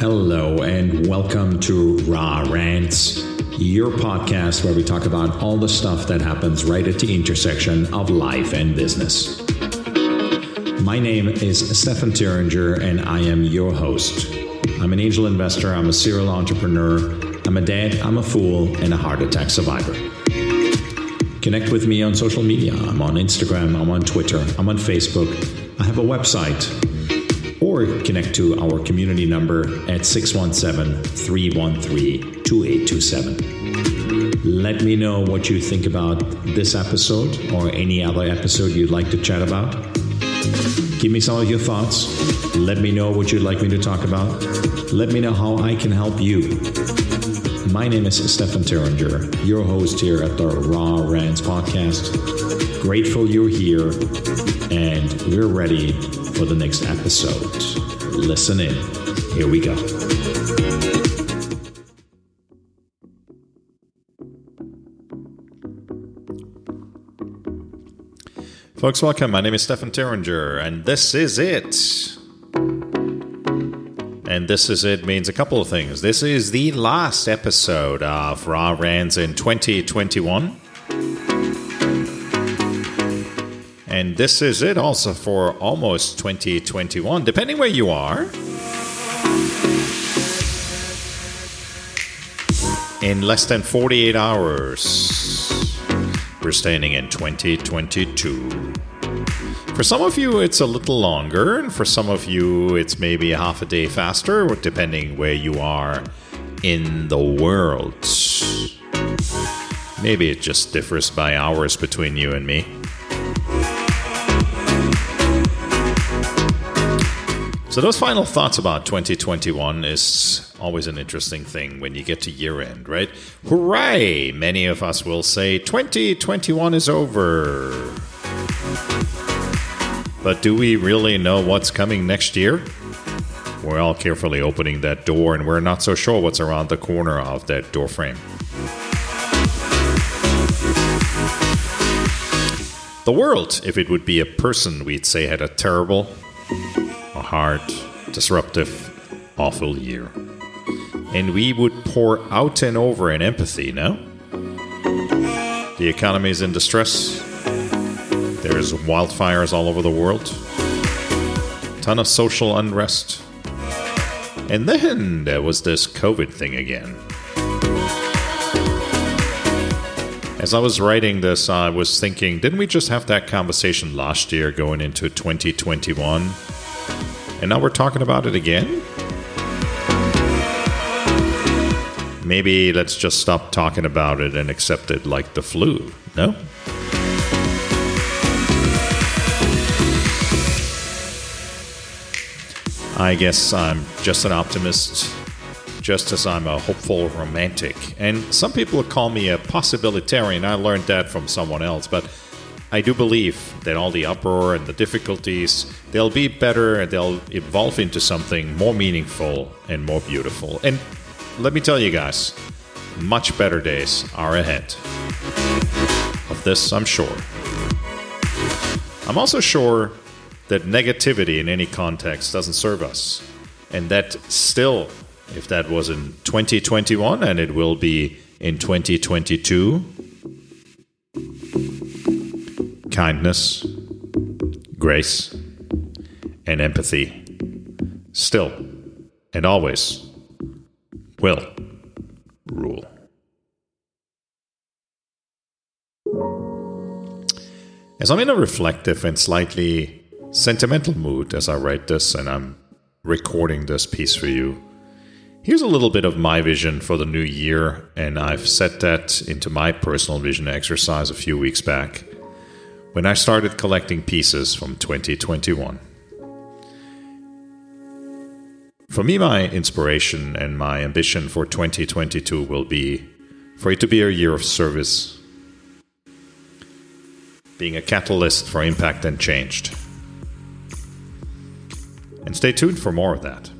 Hello, and welcome to Raw Rants, your podcast where we talk about all the stuff that happens right at the intersection of life and business. My name is Stefan Thuringer, and I am your host. I'm an angel investor, I'm a serial entrepreneur, I'm a dad, I'm a fool, and a heart attack survivor. Connect with me on social media. I'm on Instagram, I'm on Twitter, I'm on Facebook. I have a website, or connect to our community number at 617 313 2827. Let me know what you think about this episode or any other episode you'd like to chat about. Give me some of your thoughts. Let me know what you'd like me to talk about. Let me know how I can help you. My name is Stefan Thuringer, your host here at the Raw Rants podcast. Grateful you're here, and we're ready for the next episode. Listen in. Here we go. Folks, welcome. My name is Stefan Thuringer, and this is it. And this is it means a couple of things. This is the last episode of Raw Rants in 2021. And this is it also for almost 2021, depending where you are. In less than 48 hours, we're standing in 2022. For some of you, it's a little longer, and for some of you, it's maybe a half a day faster, depending where you are in the world. Maybe it just differs by hours between you and me. So, those final thoughts about 2021 is always an interesting thing when you get to year end, right? Hooray! Many of us will say 2021 is over. But do we really know what's coming next year? We're all carefully opening that door, and we're not so sure what's around the corner of that door frame. The world, if it would be a person, we'd say had a terrible, a hard, disruptive, awful year. And we would pour out and over in empathy, no? The economy is in distress. There's wildfires all over the world. Ton of social unrest. And then there was this COVID thing again. As I was writing this, I was thinking, didn't we just have that conversation last year going into 2021? And now we're talking about it again? Maybe let's just stop talking about it and accept it like the flu, no? I guess I'm just an optimist, just as I'm a hopeful romantic. And some people call me a possibilitarian. I learned that from someone else, but I do believe that all the uproar and the difficulties, they'll be better and they'll evolve into something more meaningful and more beautiful. And let me tell you guys, much better days are ahead. Of this, I'm sure. I'm also sure that negativity in any context doesn't serve us. And that still, if that was in 2021 and it will be in 2022, kindness, grace, and empathy still and always will rule. As I'm in a reflective and slightly sentimental mood as I write this and I'm recording this piece for you. Here's a little bit of my vision for the new year, and I've set that into my personal vision exercise a few weeks back when I started collecting pieces from 2021. For me, my inspiration and my ambition for 2022 will be for it to be a year of service, being a catalyst for impact and change. And stay tuned for more of that.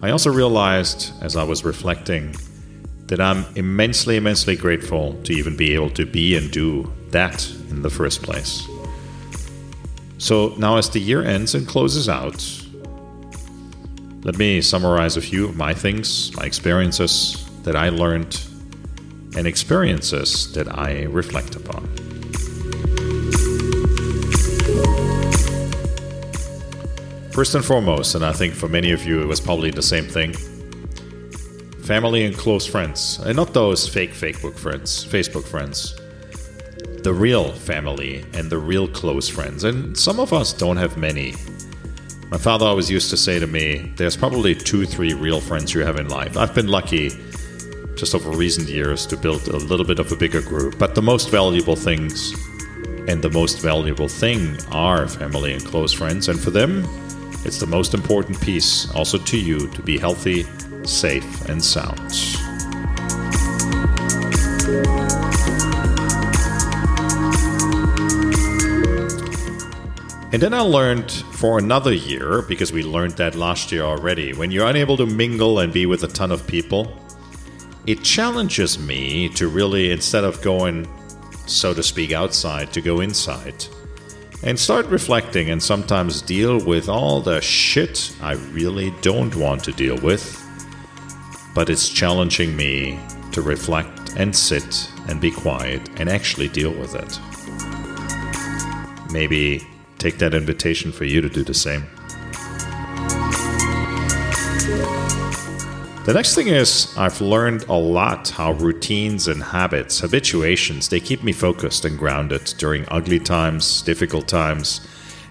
I also realized as I was reflecting that I'm immensely, immensely grateful to even be able to be and do that in the first place. So now, as the year ends and closes out, Let me summarize a few of my things, my experiences that I learned, and experiences that I reflect upon. First and foremost, and I think for many of you it was probably the same thing family and close friends, and not those fake Facebook friends, Facebook friends. The real family and the real close friends. And some of us don't have many. My father always used to say to me, There's probably two, three real friends you have in life. I've been lucky just over recent years to build a little bit of a bigger group. But the most valuable things and the most valuable thing are family and close friends. And for them, it's the most important piece also to you to be healthy, safe, and sound. And then I learned for another year, because we learned that last year already, when you're unable to mingle and be with a ton of people, it challenges me to really, instead of going, so to speak, outside, to go inside and start reflecting and sometimes deal with all the shit I really don't want to deal with. But it's challenging me to reflect and sit and be quiet and actually deal with it. Maybe take that invitation for you to do the same. The next thing is I've learned a lot how routines and habits, habituations, they keep me focused and grounded during ugly times, difficult times.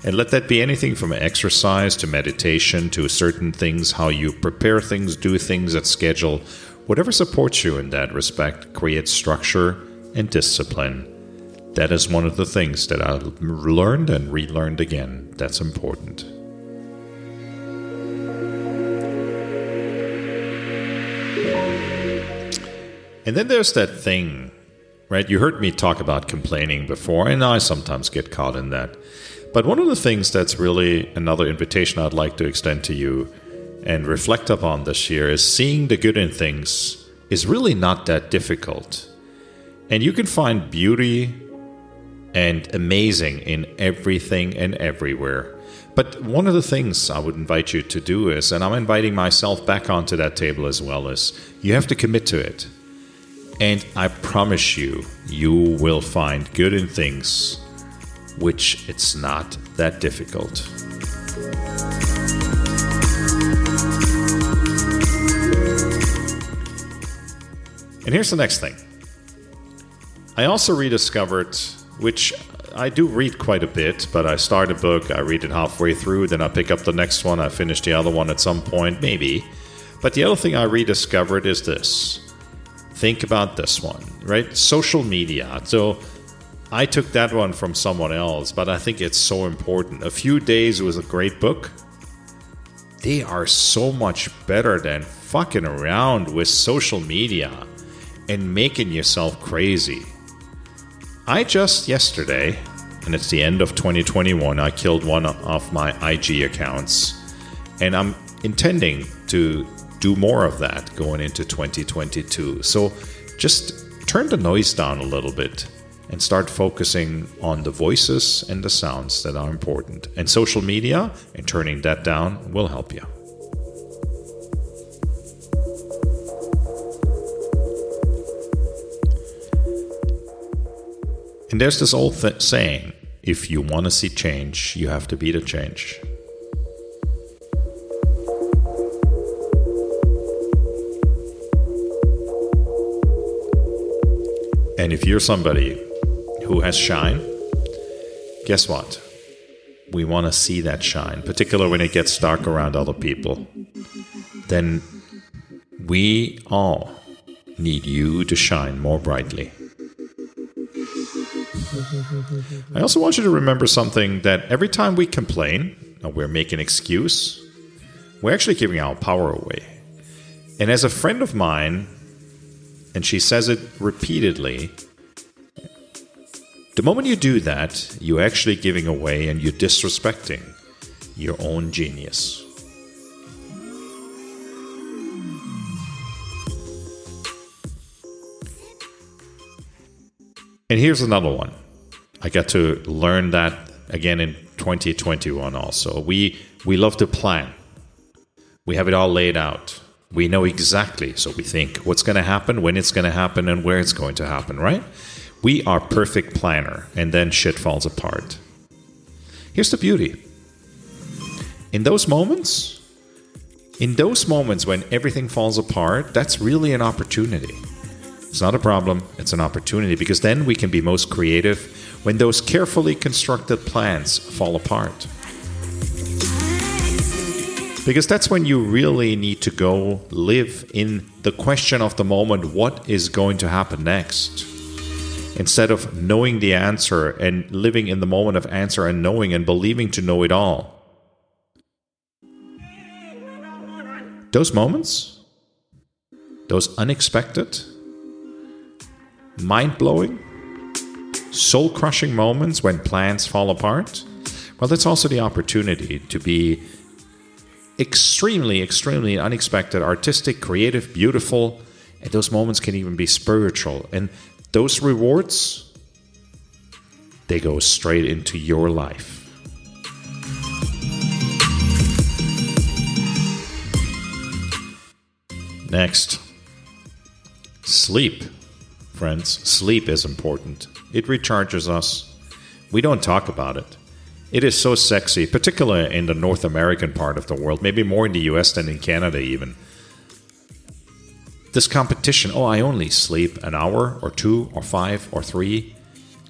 And let that be anything from exercise to meditation to certain things, how you prepare things, do things at schedule. Whatever supports you in that respect creates structure and discipline. That is one of the things that I learned and relearned again. That's important. And then there's that thing, right? You heard me talk about complaining before, and I sometimes get caught in that. But one of the things that's really another invitation I'd like to extend to you and reflect upon this year is seeing the good in things is really not that difficult. And you can find beauty and amazing in everything and everywhere. But one of the things I would invite you to do is, and I'm inviting myself back onto that table as well, is you have to commit to it. And I promise you, you will find good in things which it's not that difficult. And here's the next thing. I also rediscovered, which I do read quite a bit, but I start a book, I read it halfway through, then I pick up the next one, I finish the other one at some point, maybe. But the other thing I rediscovered is this think about this one, right? Social media. So I took that one from someone else, but I think it's so important. A Few Days was a great book. They are so much better than fucking around with social media and making yourself crazy. I just yesterday, and it's the end of 2021, I killed one of my IG accounts, and I'm intending to do more of that going into 2022. So just turn the noise down a little bit and start focusing on the voices and the sounds that are important. And social media and turning that down will help you. And there's this old th- saying if you want to see change, you have to be the change. And if you're somebody who has shine, guess what? We want to see that shine, particularly when it gets dark around other people. Then we all need you to shine more brightly. I also want you to remember something that every time we complain or we're making an excuse, we're actually giving our power away. And as a friend of mine and she says it repeatedly. The moment you do that, you're actually giving away and you're disrespecting your own genius. And here's another one. I got to learn that again in 2021 also. We we love to plan. We have it all laid out. We know exactly, so we think, what's going to happen, when it's going to happen, and where it's going to happen, right? We are perfect planner, and then shit falls apart. Here's the beauty. In those moments, in those moments when everything falls apart, that's really an opportunity. It's not a problem, it's an opportunity because then we can be most creative when those carefully constructed plans fall apart. Because that's when you really need to go live in the question of the moment what is going to happen next? Instead of knowing the answer and living in the moment of answer and knowing and believing to know it all. Those moments, those unexpected, mind blowing, soul crushing moments when plans fall apart, well, that's also the opportunity to be extremely, extremely unexpected, artistic, creative, beautiful. And those moments can even be spiritual. And those rewards, they go straight into your life. Next, sleep. Friends, sleep is important. It recharges us. We don't talk about it. It is so sexy, particularly in the North American part of the world, maybe more in the US than in Canada, even. This competition oh, I only sleep an hour or two or five or three.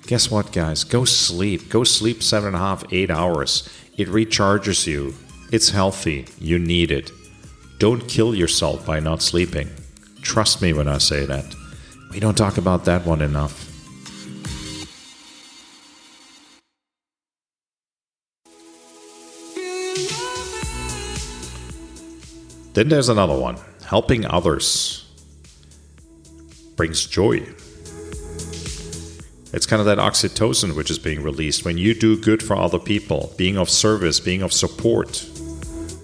Guess what, guys? Go sleep. Go sleep seven and a half, eight hours. It recharges you. It's healthy. You need it. Don't kill yourself by not sleeping. Trust me when I say that. We don't talk about that one enough. Then there's another one helping others brings joy. It's kind of that oxytocin which is being released when you do good for other people, being of service, being of support.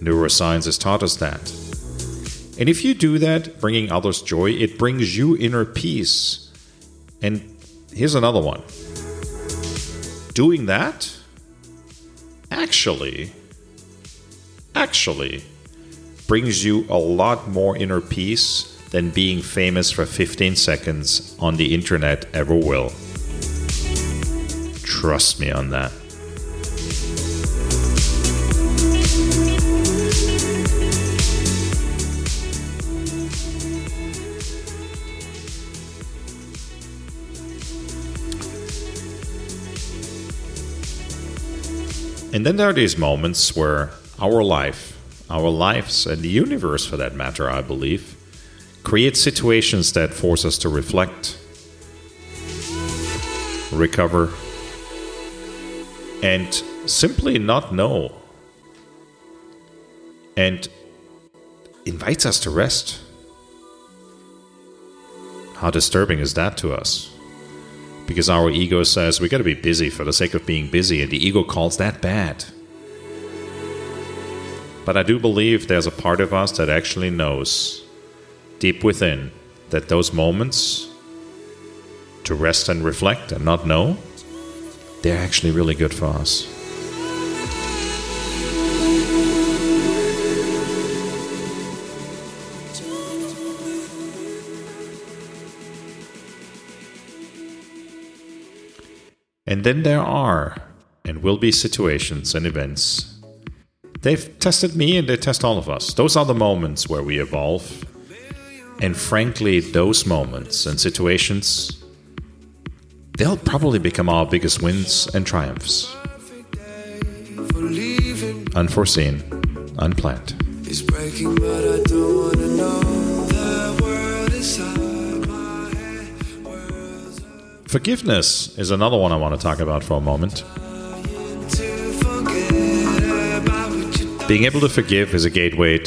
Neuroscience has taught us that. And if you do that, bringing others joy, it brings you inner peace. And here's another one doing that actually, actually brings you a lot more inner peace than being famous for 15 seconds on the internet ever will. Trust me on that. And then there are these moments where our life our lives and the universe for that matter, I believe, create situations that force us to reflect, recover, and simply not know. And invites us to rest. How disturbing is that to us? Because our ego says we got to be busy for the sake of being busy, and the ego calls that bad. But I do believe there's a part of us that actually knows deep within that those moments to rest and reflect and not know, they're actually really good for us. And then there are and will be situations and events They've tested me and they test all of us. Those are the moments where we evolve. And frankly, those moments and situations, they'll probably become our biggest wins and triumphs. Unforeseen, unplanned. Forgiveness is another one I want to talk about for a moment. Being able to forgive is a gateway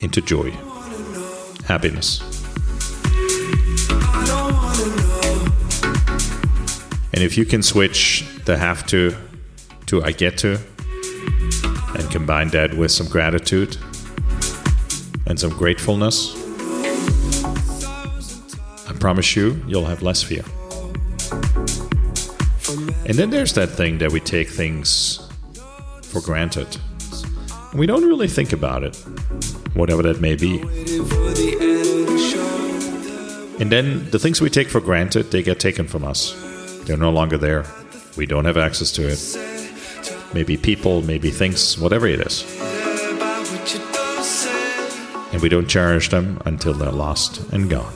into joy, happiness. And if you can switch the have to to I get to and combine that with some gratitude and some gratefulness, I promise you, you'll have less fear. And then there's that thing that we take things for granted We don't really think about it, whatever that may be. And then the things we take for granted, they get taken from us. They're no longer there. We don't have access to it. Maybe people, maybe things, whatever it is. And we don't cherish them until they're lost and gone.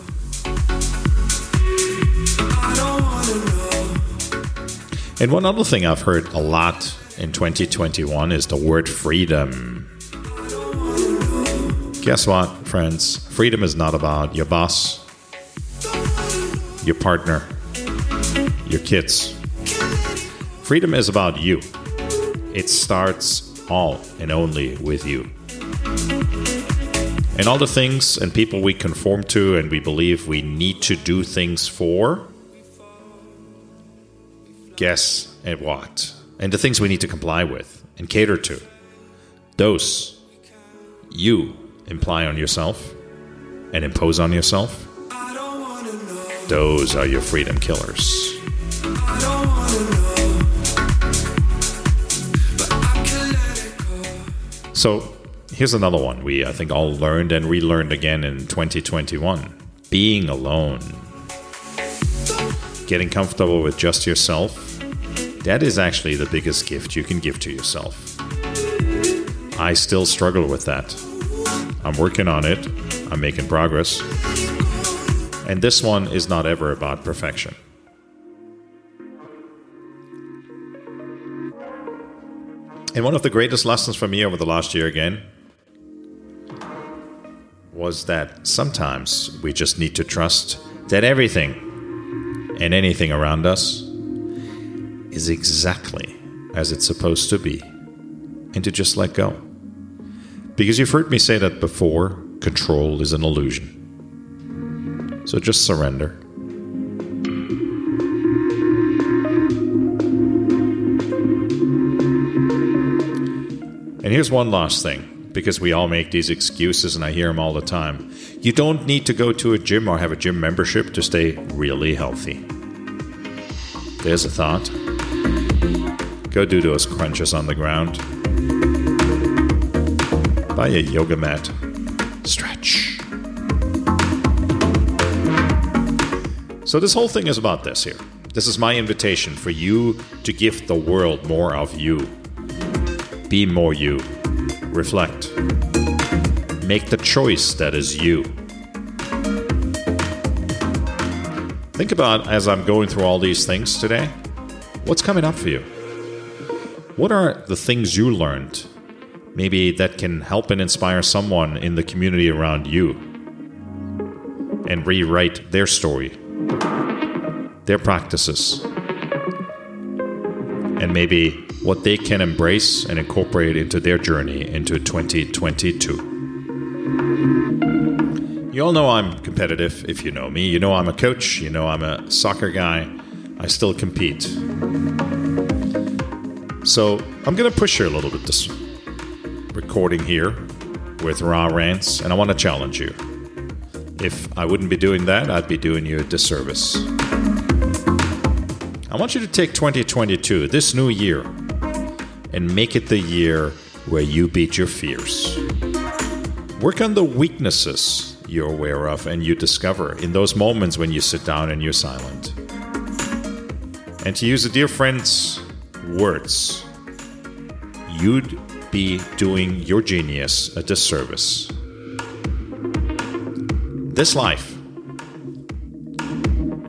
And one other thing I've heard a lot in 2021 is the word freedom. Guess what, friends? Freedom is not about your boss, your partner, your kids. Freedom is about you. It starts all and only with you. And all the things and people we conform to and we believe we need to do things for, guess at what? And the things we need to comply with and cater to. Those you imply on yourself and impose on yourself. Those are your freedom killers. So here's another one we I think all learned and relearned again in 2021. Being alone. Getting comfortable with just yourself that is actually the biggest gift you can give to yourself. I still struggle with that. I'm working on it, I'm making progress. And this one is not ever about perfection. And one of the greatest lessons for me over the last year again was that sometimes we just need to trust that everything and anything around us is exactly as it's supposed to be and to just let go. Because you've heard me say that before control is an illusion. So just surrender. And here's one last thing, because we all make these excuses and I hear them all the time. You don't need to go to a gym or have a gym membership to stay really healthy. There's a thought. Go do those crunches on the ground. Buy a yoga mat. Stretch. So, this whole thing is about this here. This is my invitation for you to give the world more of you. Be more you. Reflect. Make the choice that is you. Think about as I'm going through all these things today, what's coming up for you? What are the things you learned, maybe that can help and inspire someone in the community around you and rewrite their story, their practices, and maybe what they can embrace and incorporate into their journey into 2022? You all know I'm competitive if you know me. You know I'm a coach. You know I'm a soccer guy. I still compete. So I'm going to push here a little bit this recording here with Raw Rants, and I want to challenge you. If I wouldn't be doing that, I'd be doing you a disservice. I want you to take 2022, this new year, and make it the year where you beat your fears. Work on the weaknesses you're aware of and you discover in those moments when you sit down and you're silent. And to use a dear friend's words, you'd be doing your genius a disservice. This life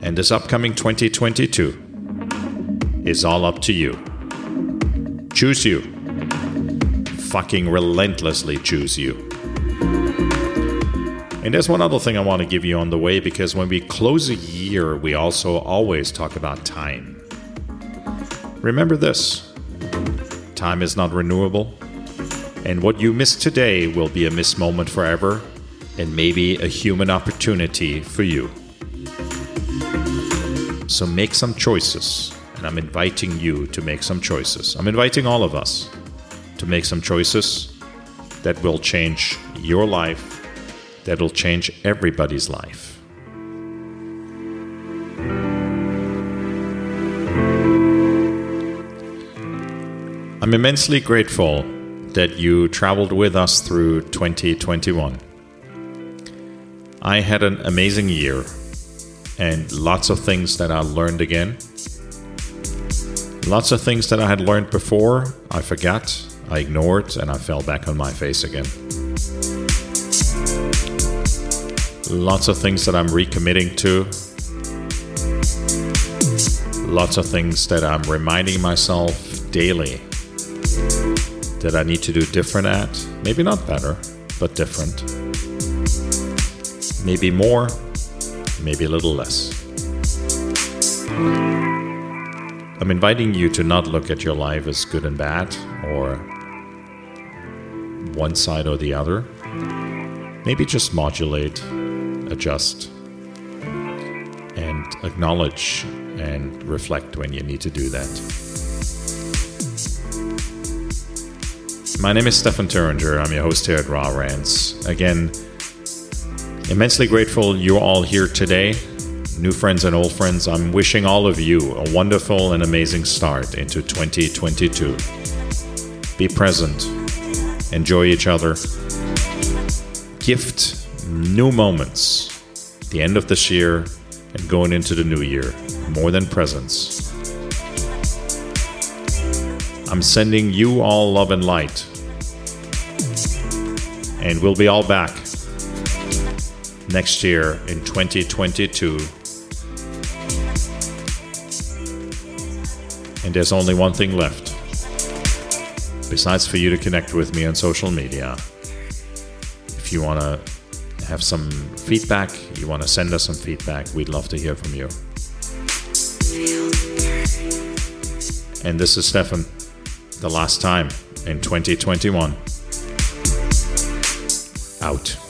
and this upcoming 2022 is all up to you. Choose you. Fucking relentlessly choose you. And there's one other thing I want to give you on the way because when we close a year, we also always talk about time. Remember this time is not renewable, and what you miss today will be a missed moment forever and maybe a human opportunity for you. So make some choices, and I'm inviting you to make some choices. I'm inviting all of us to make some choices that will change your life, that will change everybody's life. I'm immensely grateful that you traveled with us through 2021. I had an amazing year and lots of things that I learned again. Lots of things that I had learned before, I forgot, I ignored, and I fell back on my face again. Lots of things that I'm recommitting to. Lots of things that I'm reminding myself daily that I need to do different at. Maybe not better, but different. Maybe more, maybe a little less. I'm inviting you to not look at your life as good and bad or one side or the other. Maybe just modulate, adjust, and acknowledge and reflect when you need to do that. My name is Stefan Thuringer. I'm your host here at Raw Rants. Again, immensely grateful you're all here today. New friends and old friends, I'm wishing all of you a wonderful and amazing start into 2022. Be present, enjoy each other, gift new moments, the end of this year and going into the new year, more than presents. I'm sending you all love and light and we'll be all back next year in 2022. And there's only one thing left. Besides for you to connect with me on social media. If you want to have some feedback, you want to send us some feedback, we'd love to hear from you. And this is Stefan, the last time in 2021 out.